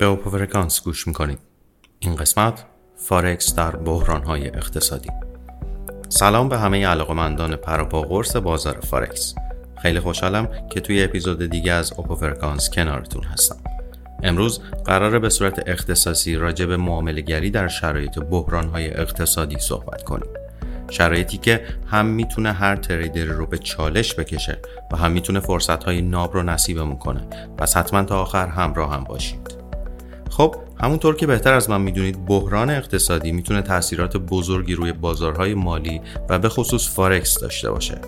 به اوپوفرکانس گوش می‌کنید این قسمت فارکس در بحران های اقتصادی. سلام به همه علاقمندان پروپا قرص بازار فارکس خیلی خوشحالم که توی اپیزود دیگه از اوپوفرکانس کنارتون هستم. امروز قراره به صورت اختصاصی راجع به معامله گری در شرایط بحران های اقتصادی صحبت کنیم. شرایطی که هم می‌تونه هر trader رو به چالش بکشه و هم می‌تونه فرصت های ناب رو نصیبمون کنه. پس حتما تا آخر همراه هم باشید. خب همونطور که بهتر از من می‌دونید بحران اقتصادی می‌تونه تاثیرات بزرگی روی بازارهای مالی و به خصوص فارکس داشته باشه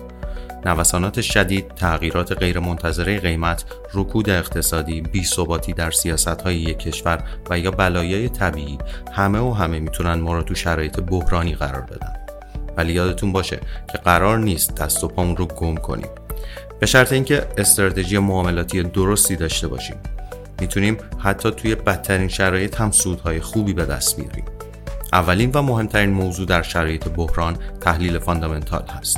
نوسانات شدید، تغییرات غیرمنتظره قیمت، رکود اقتصادی، بی‌ثباتی در سیاست‌های یک کشور و یا بلایای طبیعی همه و همه می‌تونن ما رو تو شرایط بحرانی قرار بدن. ولی یادتون باشه که قرار نیست دست و پامون رو گم کنیم. به شرط اینکه استراتژی معاملاتی درستی داشته باشیم. می‌تونیم حتی توی بدترین شرایط هم سودهای خوبی به دست بیاریم. اولین و مهمترین موضوع در شرایط بحران تحلیل فاندامنتال هست.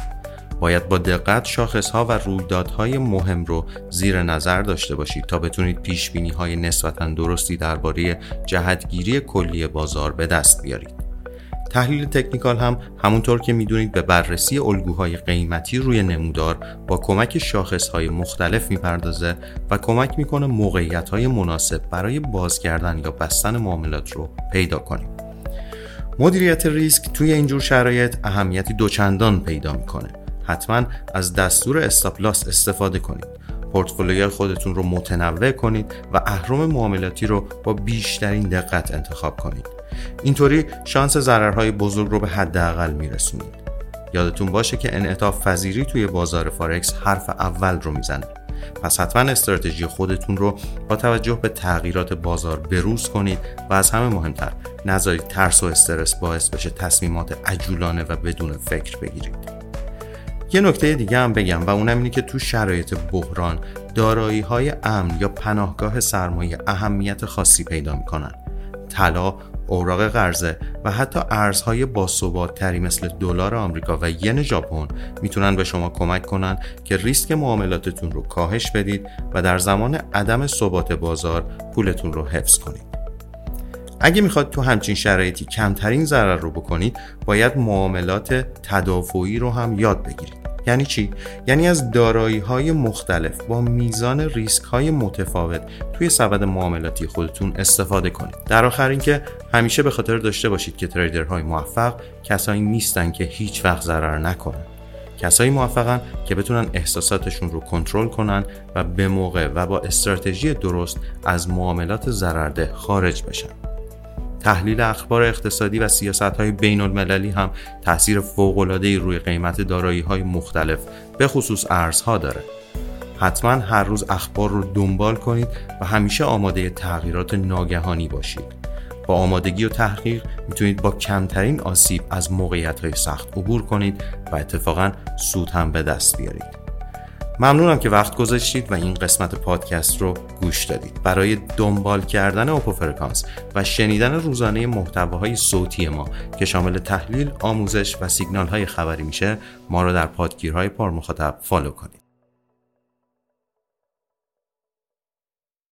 باید با دقت شاخص ها و رویدادهای مهم رو زیر نظر داشته باشید تا بتونید پیش بینی های نسبتا درستی درباره جهتگیری کلی بازار به دست بیارید. تحلیل تکنیکال هم همونطور که می‌دونید به بررسی الگوهای قیمتی روی نمودار با کمک شاخصهای مختلف می‌پردازه و کمک می‌کنه موقعیت های مناسب برای باز کردن یا بستن معاملات رو پیدا کنیم. مدیریت ریسک توی اینجور شرایط اهمیتی دوچندان پیدا می‌کنه. حتما از دستور استاپلاس استفاده کنید. پورتفولیوی خودتون رو متنوع کنید و اهرم معاملاتی رو با بیشترین دقت انتخاب کنید. اینطوری شانس ضررهای بزرگ رو به حداقل میرسونید. یادتون باشه که انعطاف پذیری توی بازار فارکس حرف اول رو می‌زنه. پس حتما استراتژی خودتون رو با توجه به تغییرات بازار بروز کنید و از همه مهمتر نذارید ترس و استرس باعث بشه تصمیمات عجولانه و بدون فکر بگیرید. یه نکته دیگه هم بگم و اونم اینه که تو شرایط بحران دارایی های امن یا پناهگاه سرمایه اهمیت خاصی پیدا می‌کنن. طلا اوراق قرضه و حتی ارزهای باثبات تری مثل دلار آمریکا و ین ژاپن می‌تونن به شما کمک کنن که ریسک معاملاتتون رو کاهش بدید و در زمان عدم ثبات بازار پولتون رو حفظ کنید. اگه می‌خواد تو همچین شرایطی کمترین ضرر رو بکنید باید معاملات تدافعی رو هم یاد بگیرید. یعنی چی یعنی از دارایی های مختلف با میزان ریسک های متفاوت توی سبد معاملاتی خودتون استفاده کنید در آخر اینکه همیشه به خاطر داشته باشید که تریدرهای موفق کسایی نیستن که هیچ وقت ضرر نکنن کسایی موفقن که بتونن احساساتشون رو کنترل کنن و به موقع و با استراتژی درست از معاملات ضررده خارج بشن تحلیل اخبار اقتصادی و سیاست های بین المللی هم تاثیر فوق روی قیمت دارایی های مختلف به خصوص ارزها داره. حتما هر روز اخبار رو دنبال کنید و همیشه آماده تغییرات ناگهانی باشید. با آمادگی و تحقیق می‌تونید با کمترین آسیب از موقعیت های سخت عبور کنید و اتفاقا سود هم به دست بیارید. ممنونم که وقت گذاشتید و این قسمت پادکست رو گوش دادید برای دنبال کردن اوپوفرکانس و شنیدن روزانه محتواهای صوتی ما که شامل تحلیل، آموزش و سیگنال های خبری میشه ما رو در پادگیرهای پر مخاطب فالو کنید